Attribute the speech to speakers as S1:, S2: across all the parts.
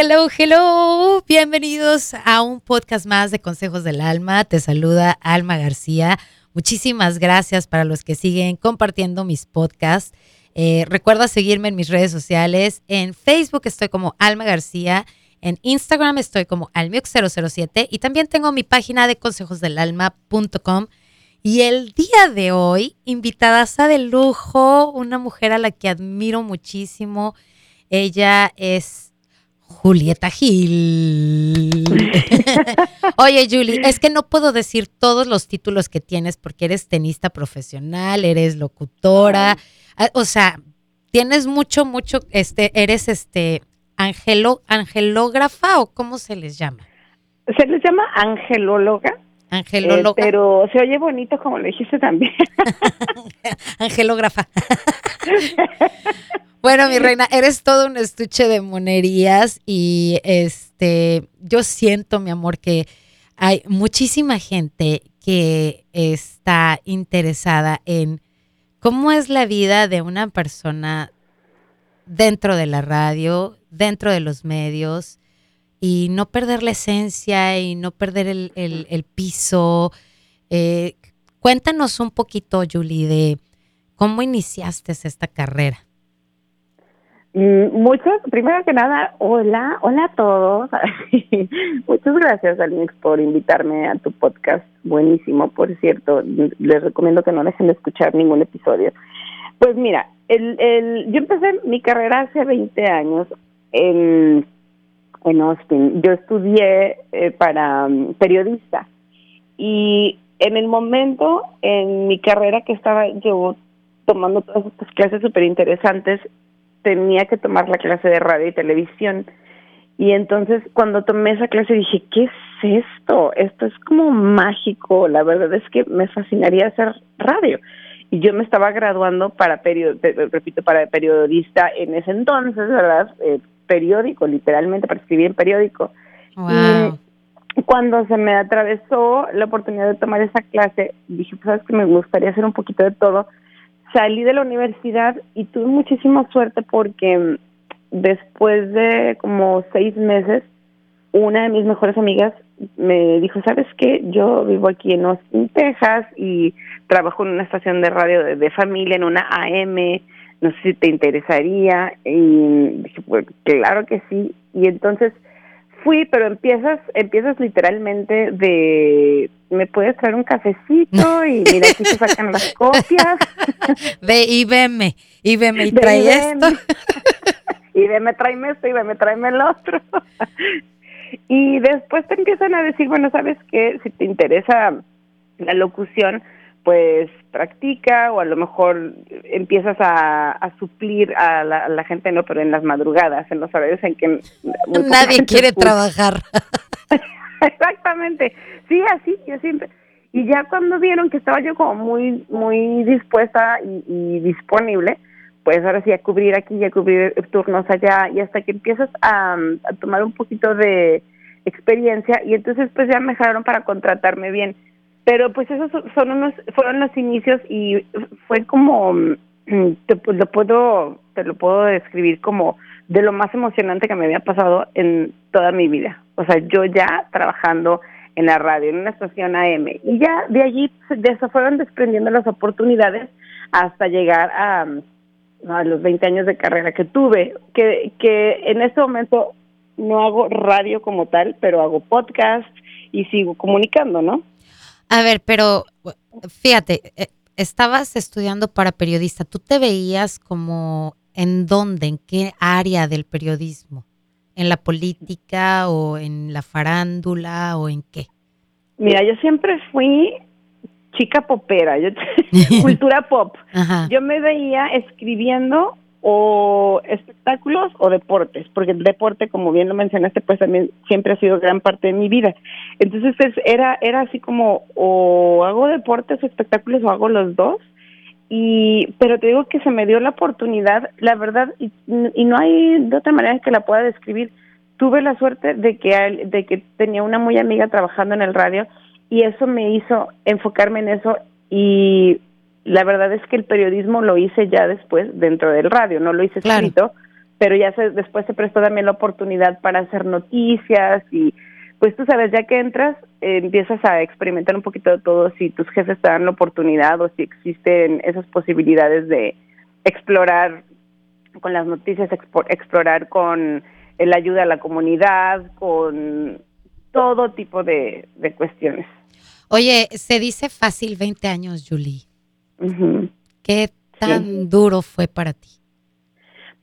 S1: Hello, hello. Bienvenidos a un podcast más de Consejos del Alma. Te saluda Alma García. Muchísimas gracias para los que siguen compartiendo mis podcasts. Eh, recuerda seguirme en mis redes sociales. En Facebook estoy como Alma García. En Instagram estoy como almiux007 y también tengo mi página de consejosdelalma.com. Y el día de hoy, invitada de lujo, una mujer a la que admiro muchísimo. Ella es Julieta Gil. Oye, Julie, es que no puedo decir todos los títulos que tienes porque eres tenista profesional, eres locutora, ah, o sea, tienes mucho, mucho, este, eres este angelo, angelógrafa o cómo se les llama?
S2: Se les llama angelóloga.
S1: Angelóloga.
S2: Eh, pero se oye bonito como lo dijiste también.
S1: Angelógrafa. Bueno, mi reina, eres todo un estuche de monerías y este, yo siento, mi amor, que hay muchísima gente que está interesada en cómo es la vida de una persona dentro de la radio, dentro de los medios, y no perder la esencia y no perder el, piso. Eh, cuéntanos un poquito, Julie, de cómo iniciaste esta carrera.
S2: Mm, muchas, primero que nada, hola, hola a todos. Muchas gracias, Almix, por invitarme a tu podcast. Buenísimo, por cierto. Les recomiendo que no dejen de escuchar ningún episodio. Pues mira, el, el, yo empecé mi carrera hace 20 años en, en Austin. Yo estudié eh, para mm, periodista y en el momento en mi carrera que estaba yo tomando todas estas clases súper interesantes, tenía que tomar la clase de radio y televisión. Y entonces cuando tomé esa clase dije, ¿qué es esto? Esto es como mágico. La verdad es que me fascinaría hacer radio. Y yo me estaba graduando para repito, para periodista en ese entonces, ¿verdad? Eh, periódico, literalmente, para escribir en periódico. Y cuando se me atravesó la oportunidad de tomar esa clase, dije, pues sabes que me gustaría hacer un poquito de todo salí de la universidad y tuve muchísima suerte porque mm, después de como seis meses, una de mis mejores amigas me dijo, ¿sabes qué? Yo vivo aquí en Austin, Texas y trabajo en una estación de radio de, familia, en una AM, no sé si te interesaría. Y dije, pues claro que sí. Y entonces fui, pero empiezas, empiezas literalmente de, ¿me puedes traer un cafecito? Y mira, aquí se sacan las copias.
S1: Ve y veme, y veme y trae esto.
S2: y veme, tráeme esto, y veme, tráeme el otro. y después te empiezan a decir, bueno, ¿sabes qué? Si te interesa la locución, pues practica o a lo mejor empiezas a, suplir a la, gente, no, pero en las madrugadas, en los horarios en que
S1: nadie quiere trabajar.
S2: Exactamente, sí, así, yo siempre. Y ya cuando vieron que estaba yo como muy, muy dispuesta y, disponible, pues ahora sí a cubrir aquí y a cubrir turnos allá y hasta que empiezas a, a tomar un poquito de experiencia y entonces pues ya me dejaron para contratarme bien pero pues esos son unos fueron los inicios y fue como mm, te lo puedo te lo puedo describir como de lo más emocionante que me había pasado en toda mi vida. O sea yo ya trabajando en la radio en una estación AM y ya de allí de eso fueron desprendiendo las oportunidades hasta llegar a, a los 20 años de carrera que tuve que que en este momento no hago radio como tal pero hago podcast y sigo comunicando no
S1: a ver, pero fíjate, eh, estabas estudiando para periodista. ¿Tú te veías como en dónde, en qué área del periodismo? ¿En la política o en la farándula o en qué?
S2: Mira, yo siempre fui chica popera, yo cultura pop. Yo me veía escribiendo o espectáculos o deportes, porque el deporte, como bien lo mencionaste, pues también siempre ha sido gran parte de mi vida. Entonces era era así como o hago deportes o espectáculos o hago los dos. Y pero te digo que se me dio la oportunidad, la verdad y, y no hay de otra manera que la pueda describir. Tuve la suerte de que de que tenía una muy amiga trabajando en el radio y eso me hizo enfocarme en eso y la verdad es que el periodismo lo hice ya después dentro del radio, no lo hice escrito, pero ya se, después se prestó también la oportunidad para hacer noticias y pues tú sabes, ya que entras, eh, empiezas a experimentar un poquito de todo, si tus jefes te dan la oportunidad o si existen esas posibilidades de explorar con las noticias, explorar con la ayuda a la comunidad, con todo tipo de, cuestiones.
S1: Oye, se dice fácil 20 años, Julie. ¿Qué tan duro fue para ti?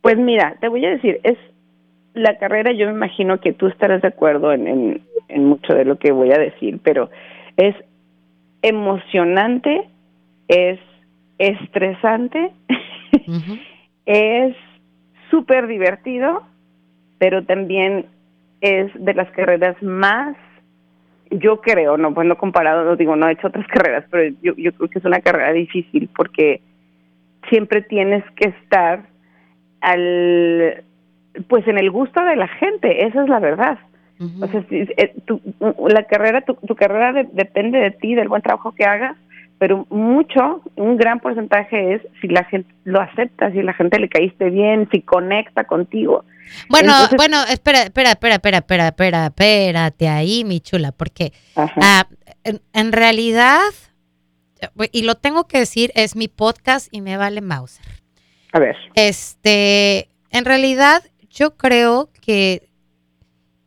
S2: Pues mira, te voy a decir, es la carrera, yo me imagino que tú estarás de acuerdo en, en, mucho de lo que voy a decir, pero es emocionante, es estresante, es súper divertido, pero también es de las carreras más, yo creo, no, pues no comparado, no digo, no he hecho otras carreras, pero yo, yo creo que es una carrera difícil porque siempre tienes que estar al pues en el gusto de la gente, esa es la verdad. O sea, eh, tu, la carrera, tu, carrera depende de ti, del buen trabajo que hagas, pero mucho, un gran porcentaje es si la gente lo acepta, si la gente le caíste bien, si conecta contigo.
S1: Bueno, bueno, espera, espera, espera, espera, espera, espera, espérate ahí, mi chula, porque ah, en, en, realidad, y lo tengo que decir, es mi podcast y me vale Mauser.
S2: A ver.
S1: Este, en realidad, yo creo que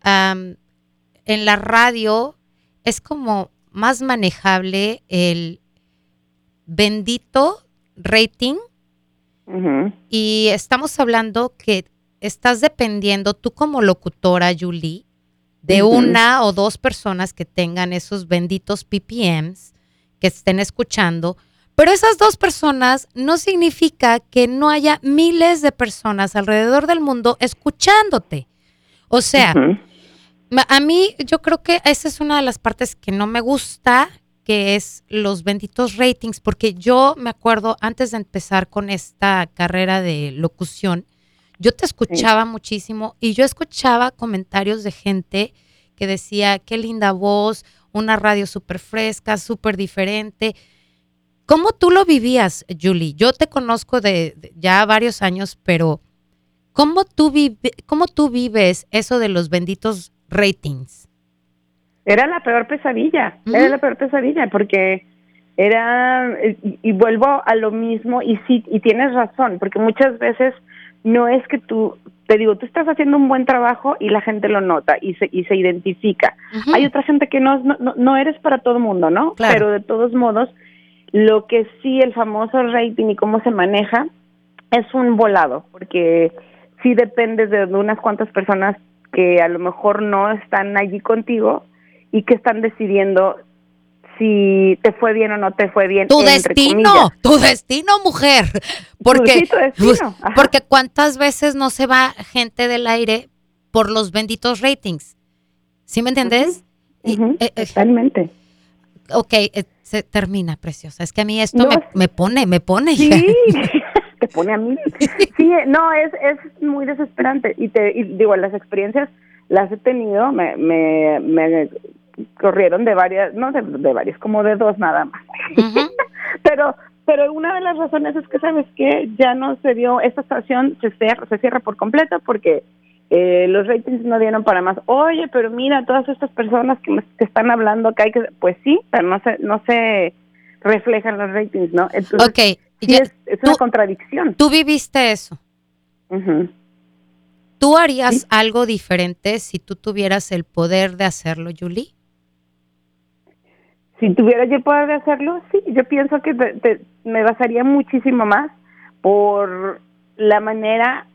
S1: en la radio es como más manejable el bendito rating. Y estamos hablando que estás dependiendo tú como locutora, Julie, de una o dos personas que tengan esos benditos PPMs que estén escuchando. Pero esas dos personas no significa que no haya miles de personas alrededor del mundo escuchándote. O sea, a mí yo creo que esa es una de las partes que no me gusta, que es los benditos ratings, porque yo me acuerdo antes de empezar con esta carrera de locución, yo te escuchaba muchísimo y yo escuchaba comentarios de gente que decía, qué linda voz, una radio súper fresca, súper diferente. ¿Cómo tú lo vivías, Julie? Yo te conozco de, ya varios años, pero ¿cómo tú, ¿cómo tú vives eso de los benditos ratings?
S2: Era la peor pesadilla, era la peor pesadilla, porque era, y, vuelvo a lo mismo, y sí, y tienes razón, porque muchas veces no es que tú, te digo, tú estás haciendo un buen trabajo y la gente lo nota y se, y se identifica. Hay otra gente que no, no, no eres para todo el mundo, ¿no? Pero de todos modos, lo que sí, el famoso rating y cómo se maneja es un volado, porque sí depende de unas cuantas personas que a lo mejor no están allí contigo y que están decidiendo si te fue bien o no te fue bien.
S1: Tu destino, tu destino, mujer. Porque, porque cuántas veces no se va gente del aire por los benditos ratings. ¿Sí me entiendes?
S2: Eh, eh, totalmente.
S1: Ok, eh, se termina, preciosa. Es que a mí esto me, pone, me pone.
S2: Sí, te pone a mí. Sí, no, es, es muy desesperante. Y te digo, las experiencias las he tenido, me, me, me corrieron de varias, no de, varias, como de dos nada más. pero pero una de las razones es que, ¿sabes que Ya no se dio, esta estación se cierra, se cierra por completo porque eh, los ratings no dieron para más. Oye, pero mira, todas estas personas que, que están hablando acá, que, pues sí, pero no se, no se reflejan los ratings, ¿no?
S1: Entonces, okay.
S2: es, una contradicción.
S1: Tú viviste eso. ¿Tú harías algo diferente si tú tuvieras el poder de hacerlo, Julie?
S2: Si tuviera yo el poder de hacerlo, sí. Yo pienso que me basaría muchísimo más por la manera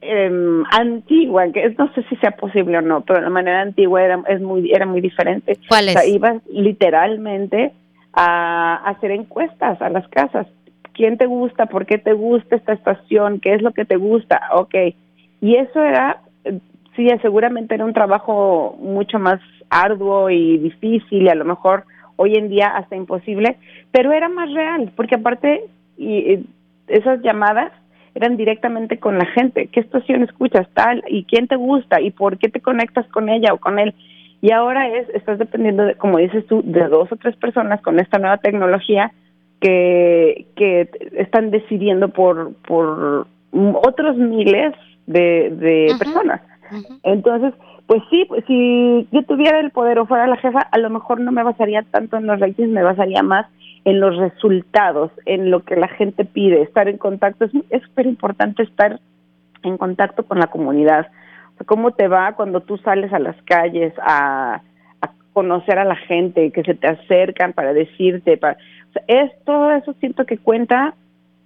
S2: eh, antigua, que no sé si sea posible o no, pero la manera antigua era, es muy, era muy diferente.
S1: ¿Cuál es?
S2: O sea, ibas literalmente a, hacer encuestas a las casas. ¿Quién te gusta? ¿Por qué te gusta esta estación? ¿Qué es lo que te gusta? Ok. Y eso era, sí, seguramente era un trabajo mucho más arduo y difícil y a lo mejor hoy en día hasta imposible, pero era más real, porque aparte y esas llamadas eran directamente con la gente. ¿Qué estación escuchas tal? ¿Y quién te gusta? ¿Y por qué te conectas con ella o con él? Y ahora es, estás dependiendo, de, como dices tú, de dos o tres personas con esta nueva tecnología que, que están decidiendo por, por otros miles de, de personas. Entonces, pues sí, pues si yo tuviera el poder o fuera la jefa, a lo mejor no me basaría tanto en los ratings, me basaría más en los resultados, en lo que la gente pide, estar en contacto. Es súper importante estar en contacto con la comunidad. ¿Cómo te va cuando tú sales a las calles a, conocer a la gente, que se te acercan para decirte? Es, todo eso siento que cuenta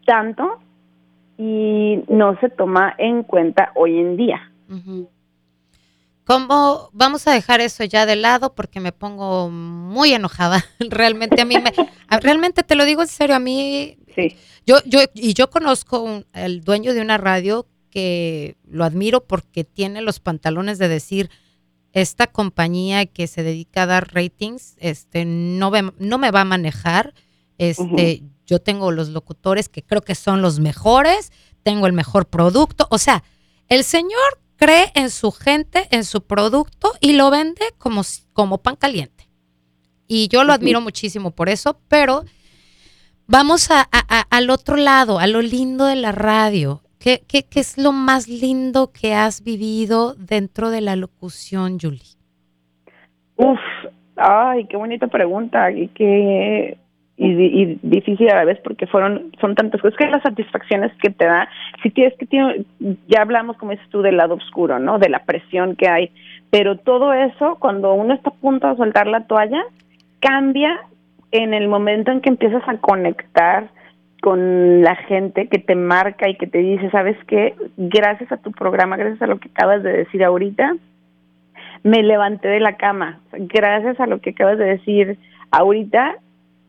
S2: tanto y no se toma en cuenta hoy en día.
S1: ¿Cómo vamos a dejar eso ya de lado porque me pongo muy enojada? Realmente a mí me, realmente te lo digo en serio, a mí, sí. yo, yo, y yo conozco el dueño de una radio que lo admiro porque tiene los pantalones de decir, esta compañía que se dedica a dar ratings, este, no, no me va a manejar, este, yo tengo los locutores que creo que son los mejores, tengo el mejor producto, o sea, el señor cree en su gente, en su producto y lo vende como, como pan caliente. Y yo lo admiro muchísimo por eso, pero vamos a, al otro lado, a lo lindo de la radio. ¿Qué, ¿Qué, qué, es lo más lindo que has vivido dentro de la locución, Julie?
S2: Uf, ay, qué bonita pregunta y qué y, difícil a la vez porque fueron son tantas cosas. Que las satisfacciones que te da si tienes que tiene, ya hablamos como dices tú del lado oscuro no de la presión que hay. Pero todo eso cuando uno está a punto de soltar la toalla cambia en el momento en que empiezas a conectar con la gente que te marca y que te dice sabes qué gracias a tu programa gracias a lo que acabas de decir ahorita me levanté de la cama. Gracias a lo que acabas de decir ahorita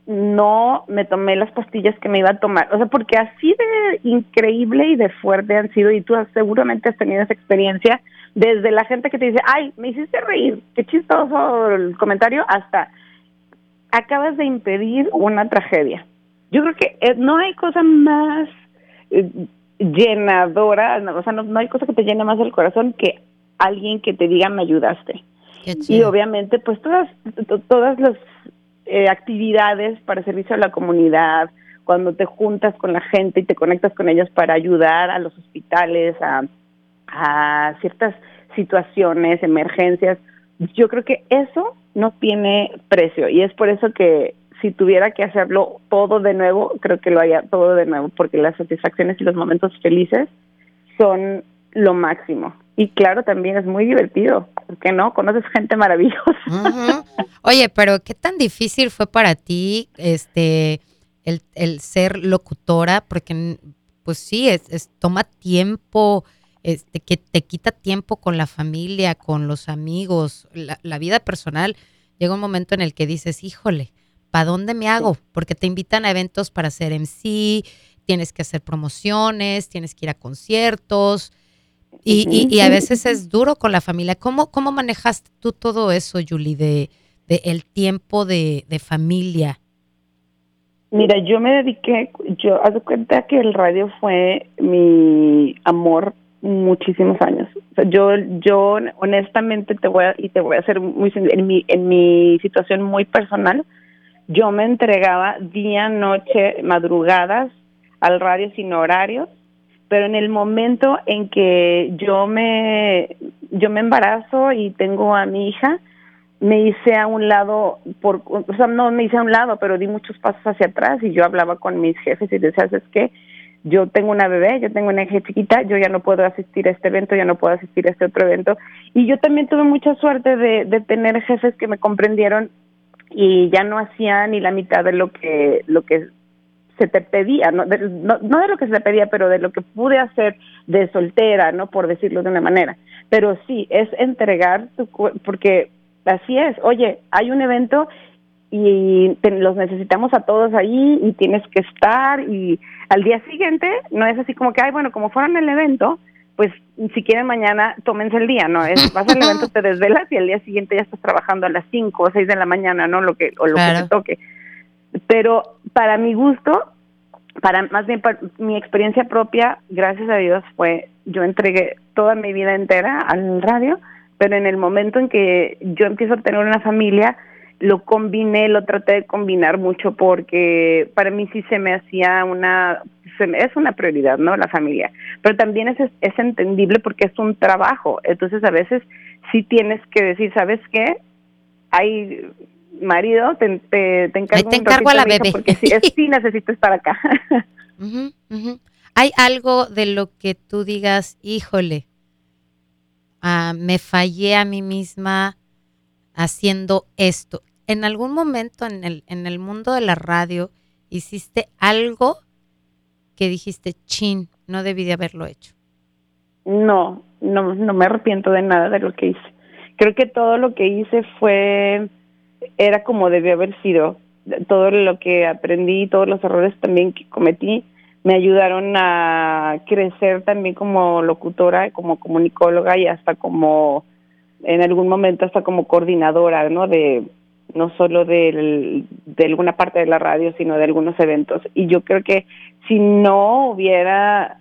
S2: no me tomé las pastillas que me iba a tomar. O sea, porque así de increíble y de fuerte han sido, y tú seguramente has tenido esa experiencia, desde la gente que te dice, ay, me hiciste reír, qué chistoso el comentario, hasta acabas de impedir una tragedia. Yo creo que eh, no hay cosa más eh, llenadora, o sea, no, hay cosa que te llene más el corazón que alguien que te diga me ayudaste. Y obviamente, pues todas, todas las eh, actividades para servicio a la comunidad, cuando te juntas con la gente y te conectas con ellos para ayudar a los hospitales, a, a ciertas situaciones, emergencias. Yo creo que eso no tiene precio y es por eso que si tuviera que hacerlo todo de nuevo, creo que lo haría todo de nuevo, porque las satisfacciones y los momentos felices son lo máximo. Y claro, también es muy divertido, porque no, conoces gente maravillosa.
S1: Oye, pero ¿qué tan difícil fue para ti este el, el ser locutora? Porque pues sí, es, toma tiempo, este, que te quita tiempo con la familia, con los amigos, la, la vida personal. Llega un momento en el que dices, híjole, ¿para dónde me hago? Porque te invitan a eventos para hacer MC, tienes que hacer promociones, tienes que ir a conciertos, y, y, a veces es duro con la familia. ¿Cómo, cómo manejaste tú todo eso, Julie, de, de el tiempo de, de, familia?
S2: Mira, yo me dediqué, yo haz cuenta que el radio fue mi amor muchísimos años. O sea, yo, yo honestamente te voy a, y te voy a hacer muy en mi, en mi situación muy personal, yo me entregaba día, noche, madrugadas al radio sin horarios pero en el momento en que yo me yo me embarazo y tengo a mi hija me hice a un lado por o sea no me hice a un lado pero di muchos pasos hacia atrás y yo hablaba con mis jefes y decía es que yo tengo una bebé yo tengo una hija chiquita yo ya no puedo asistir a este evento ya no puedo asistir a este otro evento y yo también tuve mucha suerte de, de tener jefes que me comprendieron y ya no hacían ni la mitad de lo que lo que se te pedía, no de, no, de lo que se te pedía, pero de lo que pude hacer de soltera, ¿no? Por decirlo de una manera. Pero sí, es entregar tu porque así es, oye, hay un evento y los necesitamos a todos ahí y tienes que estar y al día siguiente no es así como que, ay, bueno, como fueron el evento, pues si quieren mañana tómense el día, ¿no? Es, vas al evento, te desvelas y al día siguiente ya estás trabajando a las 5 o 6 de la mañana, ¿no? Lo que, o lo que te toque pero para mi gusto, para más bien mi experiencia propia, gracias a Dios fue, yo entregué toda mi vida entera al radio, pero en el momento en que yo empiezo a tener una familia, lo combiné, lo traté de combinar mucho porque para mí sí se me hacía una, es una prioridad, ¿no? La familia, pero también es, es entendible porque es un trabajo, entonces a veces sí tienes que decir, ¿sabes qué? Hay marido, te, te, te encargo,
S1: te encargo a la bebé.
S2: Porque sí, sí necesito estar acá.
S1: ¿Hay algo de lo que tú digas, híjole, ah, me fallé a mí misma haciendo esto? ¿En algún momento en el, en el mundo de la radio hiciste algo que dijiste, chin, no debí de haberlo hecho?
S2: No, no, no me arrepiento de nada de lo que hice. Creo que todo lo que hice fue, era como debió haber sido. Todo lo que aprendí, todos los errores también que cometí, me ayudaron a crecer también como locutora, como comunicóloga y hasta como, en algún momento hasta como coordinadora, ¿no? De no solo de, de alguna parte de la radio, sino de algunos eventos. Y yo creo que si no hubiera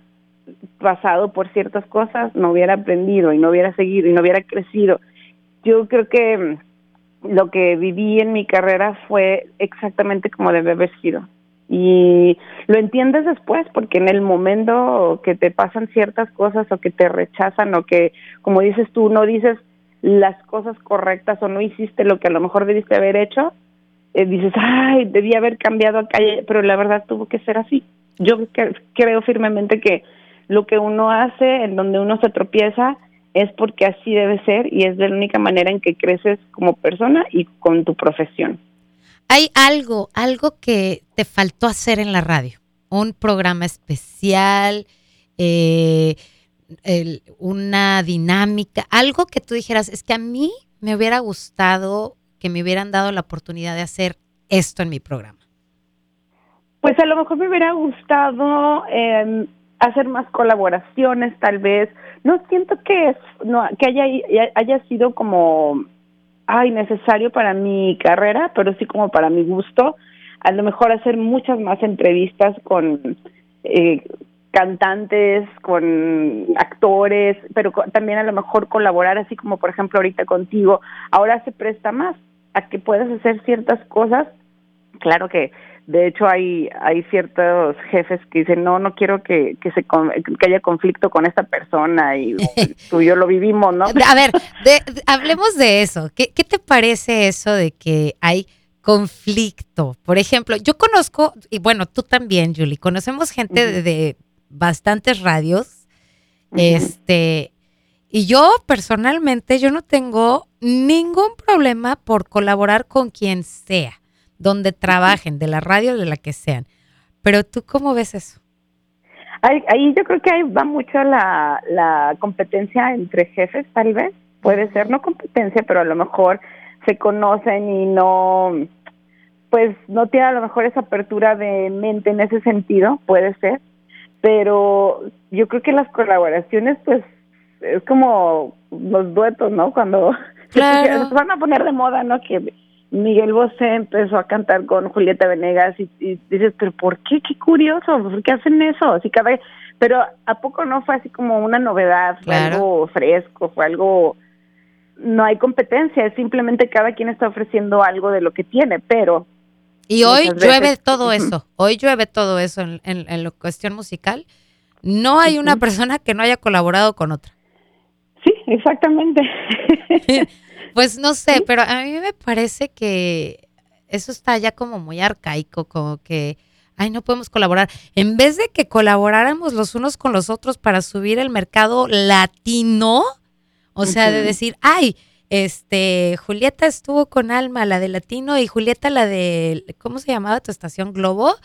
S2: pasado por ciertas cosas, no hubiera aprendido y no hubiera seguido y no hubiera crecido. Yo creo que lo que viví en mi carrera fue exactamente como debe haber sido y lo entiendes después porque en el momento que te pasan ciertas cosas o que te rechazan o que como dices tú no dices las cosas correctas o no hiciste lo que a lo mejor debiste haber hecho eh, dices ay debí haber cambiado acá pero la verdad tuvo que ser así. Yo creo firmemente que lo que uno hace en donde uno se tropieza es porque así debe ser y es de la única manera en que creces como persona y con tu profesión
S1: hay algo, algo que te faltó hacer en la radio, un programa especial, eh, una dinámica, algo que tú dijeras, es que a mí me hubiera gustado que me hubieran dado la oportunidad de hacer esto en mi programa.
S2: Pues a lo mejor me hubiera gustado em, hacer más colaboraciones, tal vez. No siento que, no, que haya, haya sido como ay, necesario para mi carrera, pero sí como para mi gusto, a lo mejor hacer muchas más entrevistas con eh, cantantes, con actores, pero también a lo mejor colaborar así como por ejemplo ahorita contigo. Ahora se presta más a que puedas hacer ciertas cosas. Claro que de hecho, hay, hay ciertos jefes que dicen, no, no quiero que, que, se, que haya conflicto con esta persona y tú y yo lo vivimos, ¿no?
S1: A ver, hablemos de eso. ¿Qué, ¿Qué te parece eso de que hay conflicto? Por ejemplo, yo conozco, y bueno, tú también, Julie, conocemos gente de, bastantes radios, este, y yo personalmente, yo no tengo ningún problema por colaborar con quien sea donde trabajen, de la radio, de la que sean. Pero tú, ¿cómo ves eso?
S2: Ahí, yo creo que ahí va mucho la, la competencia entre jefes, tal vez. Puede ser, no competencia, pero a lo mejor se conocen y no, pues no tiene a lo mejor esa apertura de mente en ese sentido, puede ser. Pero yo creo que las colaboraciones, pues, es como los duetos, ¿no? Cuando se van a poner de moda, ¿no? Que Miguel Bosé empezó a cantar con Julieta Venegas y, dices, pero ¿por qué? Qué curioso, ¿por qué hacen eso? Así cada pero ¿a poco no fue así como una novedad? Fue algo fresco, fue algo... No hay competencia, es simplemente cada quien está ofreciendo algo de lo que tiene, pero...
S1: Y hoy llueve todo eso, hoy llueve todo eso en, en, la cuestión musical. No hay una persona que no haya colaborado con otra.
S2: Sí, exactamente.
S1: Pues no sé, pero a mí me parece que eso está ya como muy arcaico, como que, ay, no podemos colaborar. En vez de que colaboráramos los unos con los otros para subir el mercado latino, o sea, de decir, ay, este, Julieta estuvo con Alma, la de latino, y Julieta la de, ¿cómo se llamaba tu estación Globo?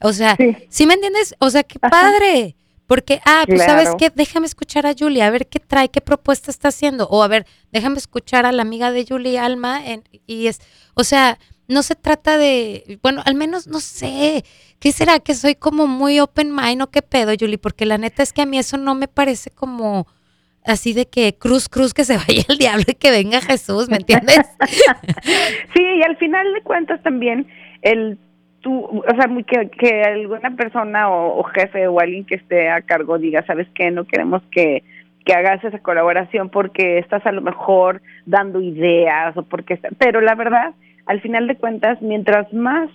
S1: O sea, sí, me entiendes? O sea, qué padre. Porque, ah, pues sabes qué, déjame escuchar a Julia, a ver qué trae, qué propuesta está haciendo. O a ver, déjame escuchar a la amiga de Julie, Alma, y es, o sea, no se trata de, bueno, al menos no sé, ¿qué será? Que soy como muy open mind o qué pedo, Julie, porque la neta es que a mí eso no me parece como así de que cruz, cruz, que se vaya el diablo y que venga Jesús, ¿me entiendes?
S2: sí, y al final de cuentas también el tú, o sea, que, alguna persona o, jefe o alguien que esté a cargo diga, ¿sabes qué? No queremos que, que hagas esa colaboración porque estás a lo mejor dando ideas o porque... Pero la verdad, al final de cuentas, mientras más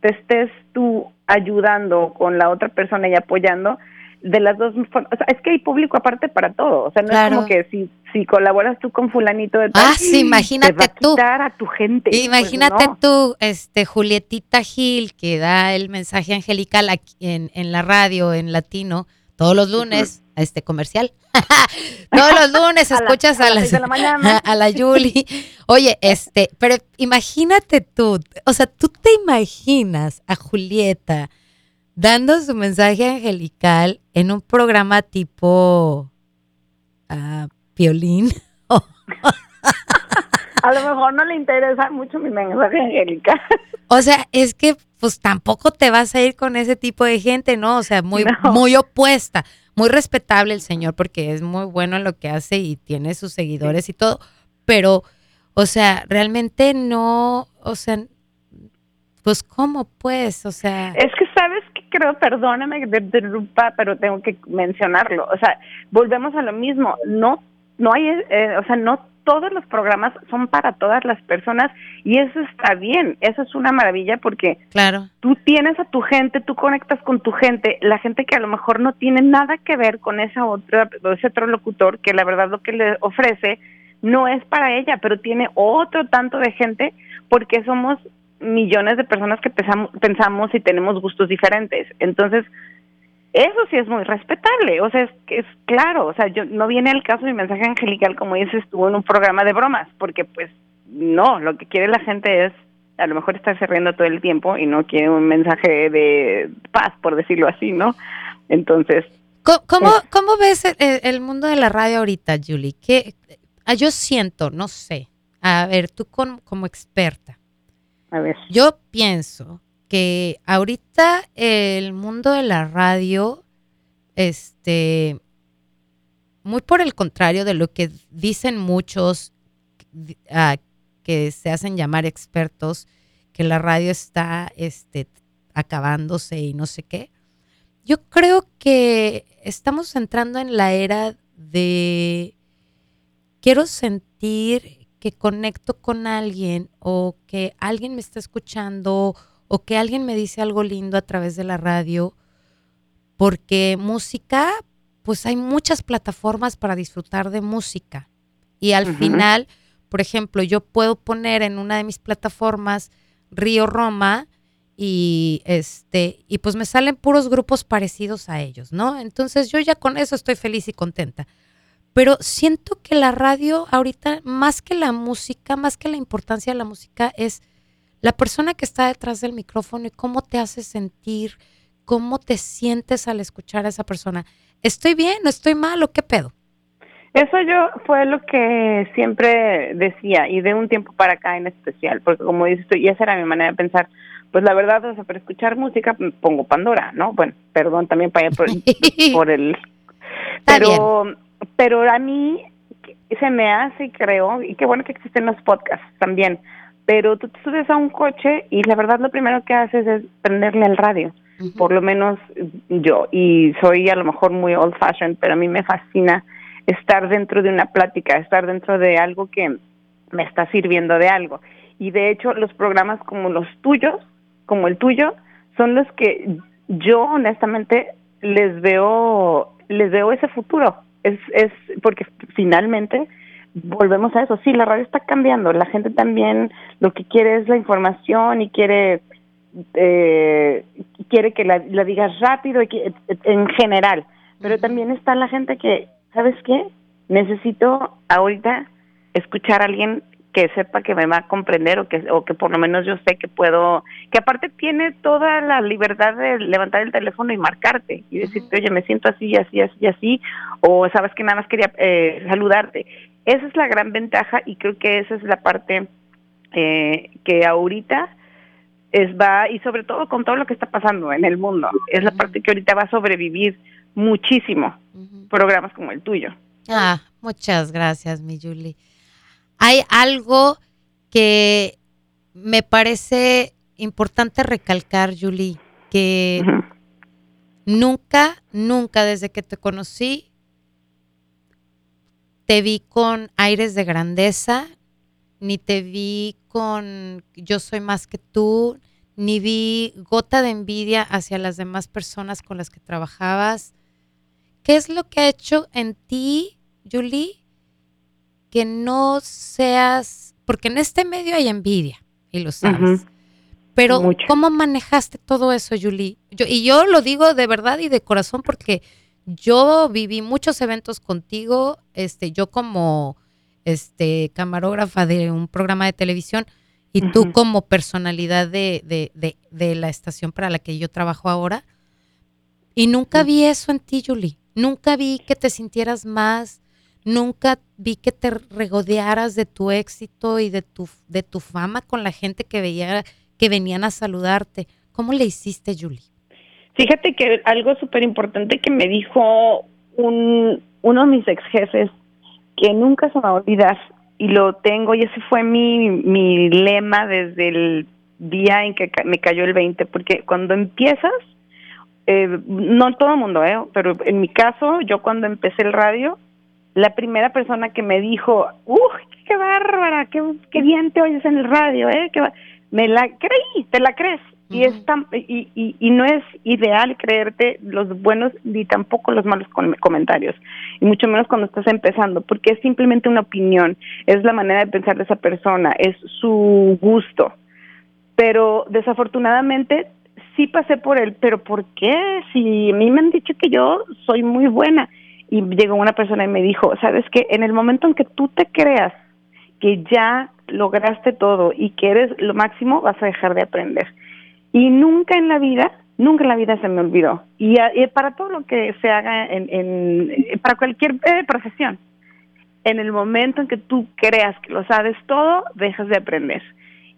S2: te estés tú ayudando con la otra persona y apoyando, de las dos formas, o sea, es que hay público aparte para todo, o sea, no es como que si, si colaboras tú con fulanito de
S1: tal, ah, sí, imagínate
S2: te va
S1: a tú.
S2: a tu gente. Pues
S1: imagínate tú, este, Julietita Gil, que da el mensaje angelical aquí en, en la radio, en latino, todos los lunes, a este comercial. todos los lunes escuchas a, las, la, a, la Yuli. Oye, este, pero imagínate tú, o sea, tú te imaginas a Julieta dando su mensaje angelical en un programa tipo uh, Piolín.
S2: a lo mejor no le interesa mucho mi mensaje angelical.
S1: O sea, es que pues tampoco te vas a ir con ese tipo de gente, ¿no? O sea, muy, muy opuesta, muy respetable el señor porque es muy bueno en lo que hace y tiene sus seguidores y todo, pero, o sea, realmente no, o sea, pues cómo pues, o sea.
S2: Es que creo, perdóname que te interrumpa, pero tengo que mencionarlo, o sea, volvemos a lo mismo, no, no hay, eh, o sea, no todos los programas son para todas las personas y eso está bien, eso es una maravilla porque
S1: claro.
S2: tú tienes a tu gente, tú conectas con tu gente, la gente que a lo mejor no tiene nada que ver con esa otra, ese otro locutor que la verdad lo que le ofrece no es para ella, pero tiene otro tanto de gente porque somos millones de personas que pensamos, pensamos y tenemos gustos diferentes. Entonces, eso sí es muy respetable, o sea, es, es claro, o sea, yo no viene el caso mi mensaje angelical como dices estuvo en un programa de bromas, porque pues no, lo que quiere la gente es a lo mejor estarse riendo todo el tiempo y no quiere un mensaje de paz, por decirlo así, ¿no? Entonces...
S1: ¿Cómo, cómo, ves el, mundo de la radio ahorita, Julie? Que ah, yo siento, no sé, a ver, tú como experta. Yo pienso que ahorita el mundo de la radio, este, muy por el contrario de lo que dicen muchos ah, que se hacen llamar expertos, que la radio está este, acabándose y no sé qué. Yo creo que estamos entrando en la era de quiero sentir que conecto con alguien o que alguien me está escuchando o que alguien me dice algo lindo a través de la radio, porque música, pues hay muchas plataformas para disfrutar de música. Y al final, por ejemplo, yo puedo poner en una de mis plataformas Río Roma y este y pues me salen puros grupos parecidos a ellos, ¿no? Entonces yo ya con eso estoy feliz y contenta. Pero siento que la radio ahorita más que la música, más que la importancia de la música es la persona que está detrás del micrófono y cómo te hace sentir, cómo te sientes al escuchar a esa persona. ¿Estoy bien? ¿No estoy mal o qué pedo?
S2: Eso yo fue lo que siempre decía y de un tiempo para acá en especial, porque como dices tú, y esa era mi manera de pensar, pues la verdad, o sea, para escuchar música pongo Pandora, ¿no? Bueno, perdón también para por, por el... Pero, pero a mí se me hace, creo, y qué bueno que existen los podcasts también, pero tú te subes a un coche y la verdad lo primero que haces es prenderle el radio, por lo menos yo, y soy a lo mejor muy old fashioned, pero a mí me fascina estar dentro de una plática, estar dentro de algo que me está sirviendo de algo. Y de hecho los programas como los tuyos, como el tuyo, son los que yo honestamente les veo les veo ese futuro. Es es porque finalmente volvemos a eso, sí, la radio está cambiando, la gente también lo que quiere es la información y quiere eh, quiere que la, digas rápido y que, en general, pero también está la gente que, ¿sabes qué? Necesito ahorita escuchar a alguien que sepa que me va a comprender o que o que por lo menos yo sé que puedo que aparte tiene toda la libertad de levantar el teléfono y marcarte y decirte oye me siento así así así así o sabes que nada más quería eh, saludarte. Esa es la gran ventaja y creo que esa es la parte eh, que ahorita es va y sobre todo con todo lo que está pasando en el mundo es la parte que ahorita va a sobrevivir muchísimo programas como el tuyo.
S1: Ah muchas gracias mi Julie hay algo que me parece importante recalcar Julie que nunca nunca desde que te conocí te vi con aires de grandeza, ni te vi con yo soy más que tú, ni vi gota de envidia hacia las demás personas con las que trabajabas. ¿Qué es lo que ha hecho en ti, Julie, que no seas, porque en este medio hay envidia, y lo sabes. Pero ¿cómo manejaste todo eso, Julie? Yo, y yo lo digo de verdad y de corazón porque yo viví muchos eventos contigo, este, yo como este, camarógrafa de un programa de televisión y tú como personalidad de, de, de, la estación para la que yo trabajo ahora. Y nunca vi eso en ti, Julie. Nunca vi que te sintieras más, nunca vi que te regodearas de tu éxito y de tu, de tu fama con la gente que veía que venían a saludarte. ¿Cómo le hiciste, Julie?
S2: Fíjate que algo súper importante que me dijo un, uno de mis ex jefes, que nunca se me va a olvidar, y lo tengo, y ese fue mi, mi lema desde el día en que me cayó el 20, porque cuando empiezas, eh, no todo el mundo, eh, pero en mi caso, yo cuando empecé el radio, la primera persona que me dijo, ¡Uy, qué bárbara! ¡Qué, qué bien te oyes en el radio! ¿eh? Qué me la creí, te la crees. Y, es y, y, y, no es ideal creerte los buenos ni tampoco los malos comentarios, y mucho menos cuando estás empezando, porque es simplemente una opinión, es la manera de pensar de esa persona, es su gusto. Pero desafortunadamente sí pasé por él, pero ¿por qué? Si a mí me han dicho que yo soy muy buena. Y llegó una persona y me dijo, sabes que en el momento en que tú te creas que ya lograste todo y que eres lo máximo, vas a dejar de aprender. Y nunca en la vida, nunca en la vida se me olvidó. Y, para todo lo que se haga en, para cualquier eh, profesión, en el momento en que tú creas que lo sabes todo, dejas de aprender.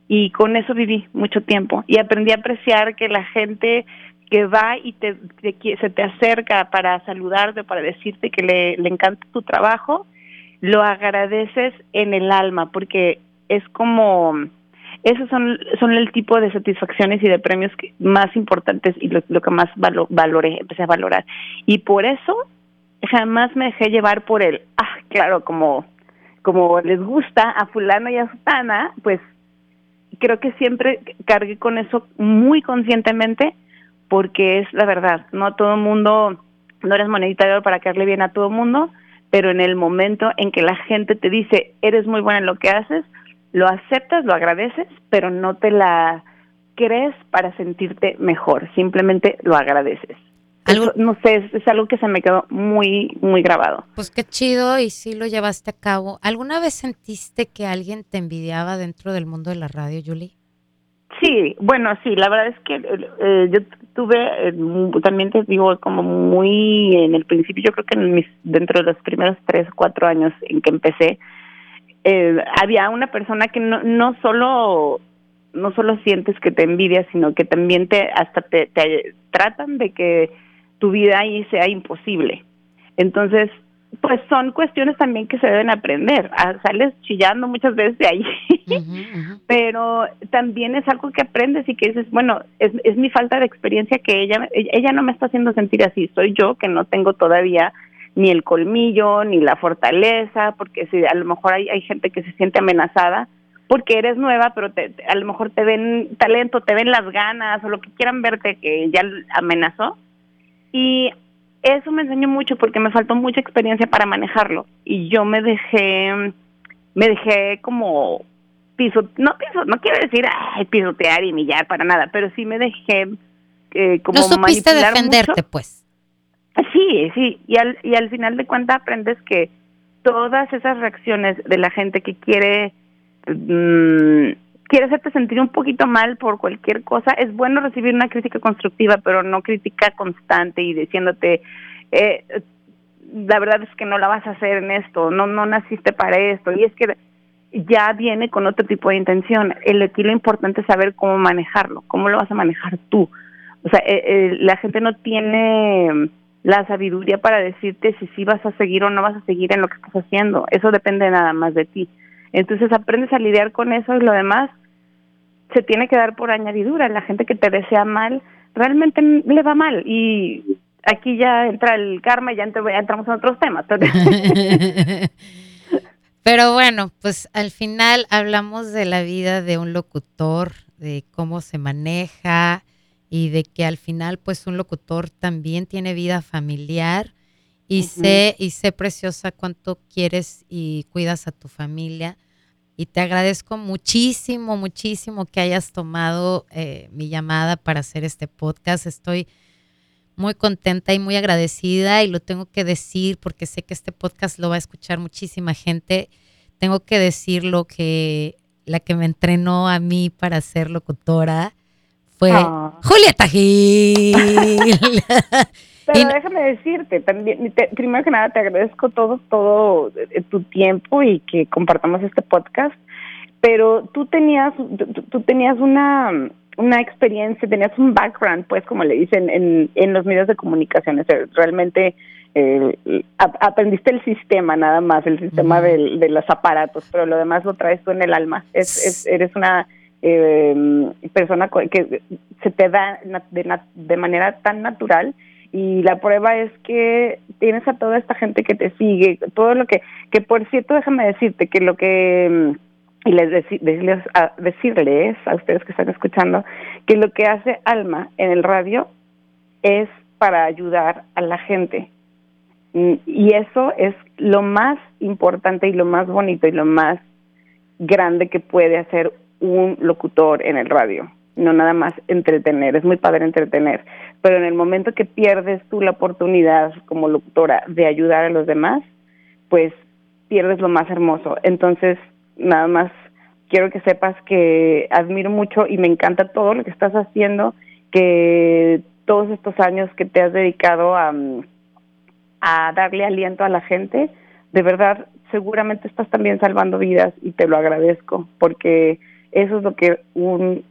S2: Y con eso viví mucho tiempo y aprendí a apreciar que la gente que va y te, se te acerca para saludarte, para decirte que le, encanta tu trabajo, lo agradeces en el alma, porque es como, esos son, son el tipo de satisfacciones y de premios más importantes y lo, que más valoré, empecé a valorar. Y por eso jamás me dejé llevar por el, ah, claro, como, como les gusta a fulano y a sutana, pues creo que siempre cargué con eso muy conscientemente porque es la verdad, no todo el mundo, no eres monedita de oro para caerle bien a todo el mundo, pero en el momento en que la gente te dice, eres muy buena en lo que haces, lo aceptas, lo agradeces, pero no te la crees para sentirte mejor, simplemente lo agradeces. no sé, es, algo que se me quedó muy, muy grabado.
S1: Pues qué chido y sí lo llevaste a cabo. ¿Alguna vez sentiste que alguien te envidiaba dentro del mundo de la radio, Julie?
S2: Sí, bueno, sí, la verdad es que eh, yo tuve, eh, también te digo, como muy en el principio, yo creo que en mis, dentro de los primeros tres, cuatro años en que empecé, eh, había una persona que no, no solo no solo sientes que te envidia, sino que también te hasta te, tratan de que tu vida ahí sea imposible. Entonces, pues son cuestiones también que se deben aprender. Ah, sales chillando muchas veces de ahí, pero también es algo que aprendes y que dices, bueno, es, es mi falta de experiencia que ella, ella no me está haciendo sentir así, soy yo que no tengo todavía ni el colmillo, ni la fortaleza, porque si a lo mejor hay, hay gente que se siente amenazada porque eres nueva, pero te, a lo mejor te ven talento, te ven las ganas o lo que quieran verte que ya amenazó. Y eso me enseñó mucho porque me faltó mucha experiencia para manejarlo. Y yo me dejé me dejé como piso no piso no quiero decir ay, pisotear y millar para nada pero sí me dejé eh, como
S1: no supiste defenderte pues.
S2: Sí, sí, y al, y al final de cuentas aprendes que todas esas reacciones de la gente que quiere mm, quiere hacerte sentir un poquito mal por cualquier cosa, es bueno recibir una crítica constructiva, pero no crítica constante y diciéndote, eh, la verdad es que no la vas a hacer en esto, no, no naciste para esto, y es que ya viene con otro tipo de intención. Aquí lo importante es saber cómo manejarlo, cómo lo vas a manejar tú. O sea, eh, eh, la gente no tiene la sabiduría para decirte si sí vas a seguir o no vas a seguir en lo que estás haciendo. Eso depende nada más de ti. Entonces aprendes a lidiar con eso y lo demás se tiene que dar por añadidura. La gente que te desea mal realmente le va mal y aquí ya entra el karma y ya entramos en otros temas.
S1: Pero bueno, pues al final hablamos de la vida de un locutor, de cómo se maneja y de que al final pues un locutor también tiene vida familiar y sé y sé preciosa cuánto quieres y cuidas a tu familia y te agradezco muchísimo, muchísimo que hayas tomado eh, mi llamada para hacer este podcast. Estoy muy contenta y muy agradecida y lo tengo que decir porque sé que este podcast lo va a escuchar muchísima gente. Tengo que decirlo que la que me entrenó a mí para ser locutora fue ah. Julieta Gil.
S2: Pero déjame decirte, también, primero que nada te agradezco todo, todo eh, tu tiempo y que compartamos este podcast, pero tú tenías, tú tenías una una experiencia, tenías un background, pues como le dicen en, en los medios de comunicación, realmente eh, aprendiste el sistema nada más, el sistema de los aparatos, pero lo demás lo traes tú en el alma. Es, eres una eh, persona que se te da de, de manera tan natural y la prueba es que tienes a toda esta gente que te sigue, todo lo que, que por cierto, déjame decirte que lo que y les decirles, a, decirles a ustedes que están escuchando que lo que hace Alma en el radio es para ayudar a la gente. Mm, y eso es lo más importante y lo más bonito y lo más grande que puede hacer un locutor en el radio. No nada más entretener, es muy padre entretener, pero en el momento que pierdes tú la oportunidad como locutora de ayudar a los demás, pues pierdes lo más hermoso. Entonces, nada más quiero que sepas que admiro mucho y me encanta todo lo que estás haciendo, que todos estos años que te has dedicado a, a darle aliento a la gente, de verdad seguramente estás también salvando vidas y te lo agradezco porque eso es lo que un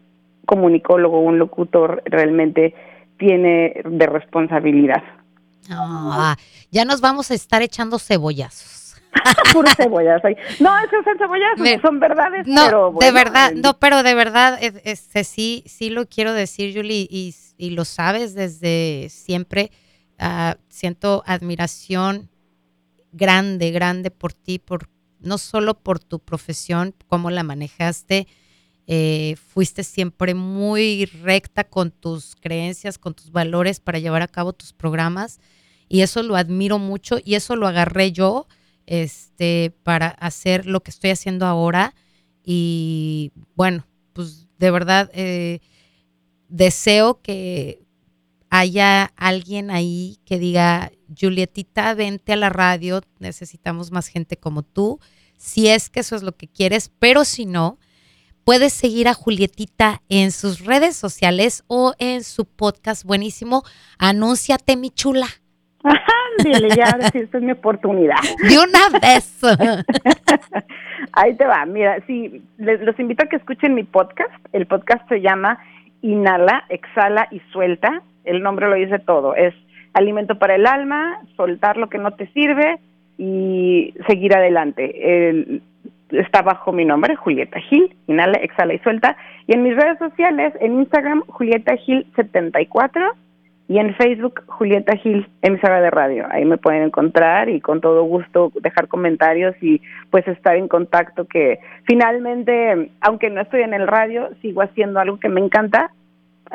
S2: comunicólogo, un locutor realmente tiene de responsabilidad.
S1: Ah, ya nos vamos a estar echando cebollazos.
S2: Puro cebollas. No, esos son cebollas, son verdades,
S1: no,
S2: pero
S1: de verdad, no, pero de verdad, este, sí, sí lo quiero decir, Julie, y, y lo sabes desde siempre. Uh, siento admiración grande, grande por ti, por no solo por tu profesión, cómo la manejaste, eh, fuiste siempre muy recta con tus creencias, con tus valores para llevar a cabo tus programas y eso lo admiro mucho y eso lo agarré yo este, para hacer lo que estoy haciendo ahora. Y bueno, pues de verdad eh, deseo que haya alguien ahí que diga, Julietita, vente a la radio, necesitamos más gente como tú, si es que eso es lo que quieres, pero si no, puedes seguir a Julietita en sus redes sociales o en su podcast buenísimo, Anúnciate mi chula.
S2: Dile, ya, esta es mi oportunidad.
S1: De una vez.
S2: Ahí te va. Mira, sí, les, los invito a que escuchen mi podcast. El podcast se llama Inhala, Exhala y Suelta. El nombre lo dice todo. Es alimento para el alma, soltar lo que no te sirve y seguir adelante. Está bajo mi nombre, Julieta Gil, Inhala, Exhala y Suelta. Y en mis redes sociales, en Instagram, Julieta Gil 74 y en Facebook, Julieta Gil, emisora de radio. Ahí me pueden encontrar y con todo gusto dejar comentarios y pues estar en contacto que finalmente, aunque no estoy en el radio, sigo haciendo algo que me encanta.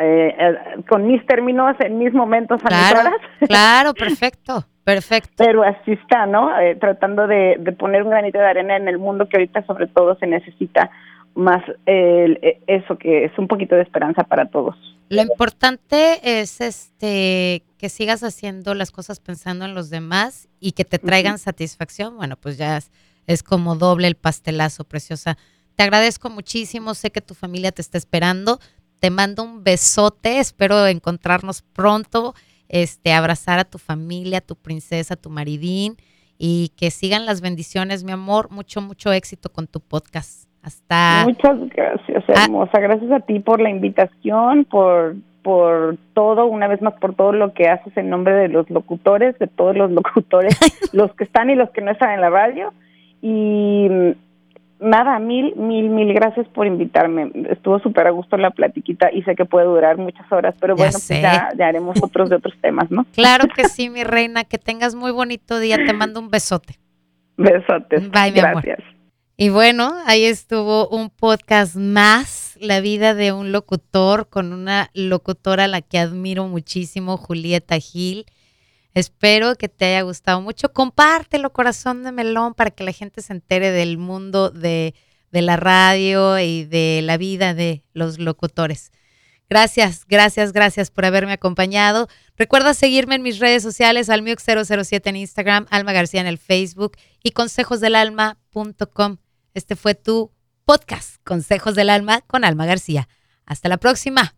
S2: Eh, eh, con mis términos, en mis momentos, a
S1: claro,
S2: mis horas.
S1: Claro, perfecto, perfecto.
S2: Pero así está, ¿no? Eh, tratando de, de poner un granito de arena en el mundo que ahorita sobre todo se necesita más eh, eso que es un poquito de esperanza para todos.
S1: Lo importante es este que sigas haciendo las cosas pensando en los demás y que te traigan satisfacción. Bueno, pues ya es, como doble el pastelazo, preciosa. Te agradezco muchísimo, sé que tu familia te está esperando. Te mando un besote, espero encontrarnos pronto, este, abrazar a tu familia, a tu princesa, a tu maridín y que sigan las bendiciones, mi amor. Mucho, mucho éxito con tu podcast. Hasta.
S2: Muchas gracias, ah. hermosa. Gracias a ti por la invitación, por por todo, una vez más por todo lo que haces en nombre de los locutores, de todos los locutores, los que están y los que no están en la radio. Y nada, mil, mil, mil gracias por invitarme. Estuvo súper a gusto la platiquita y sé que puede durar muchas horas, pero bueno, pues ya, ya, haremos otros de otros temas, ¿no?
S1: Claro que sí, mi reina. Que tengas muy bonito día. Te mando un besote.
S2: Besotes.
S1: Bye, mi gracias. Y bueno, ahí estuvo un podcast más, la vida de un locutor con una locutora a la que admiro muchísimo, Julieta Gil. Espero que te haya gustado mucho. Compártelo, corazón de melón, para que la gente se entere del mundo de, de la radio y de la vida de los locutores. Gracias, gracias, gracias por haberme acompañado. Recuerda seguirme en mis redes sociales, almiux007 en Instagram, Alma García en el Facebook y consejosdelalma.com. Este fue tu podcast, Consejos del Alma con Alma García. Hasta la próxima.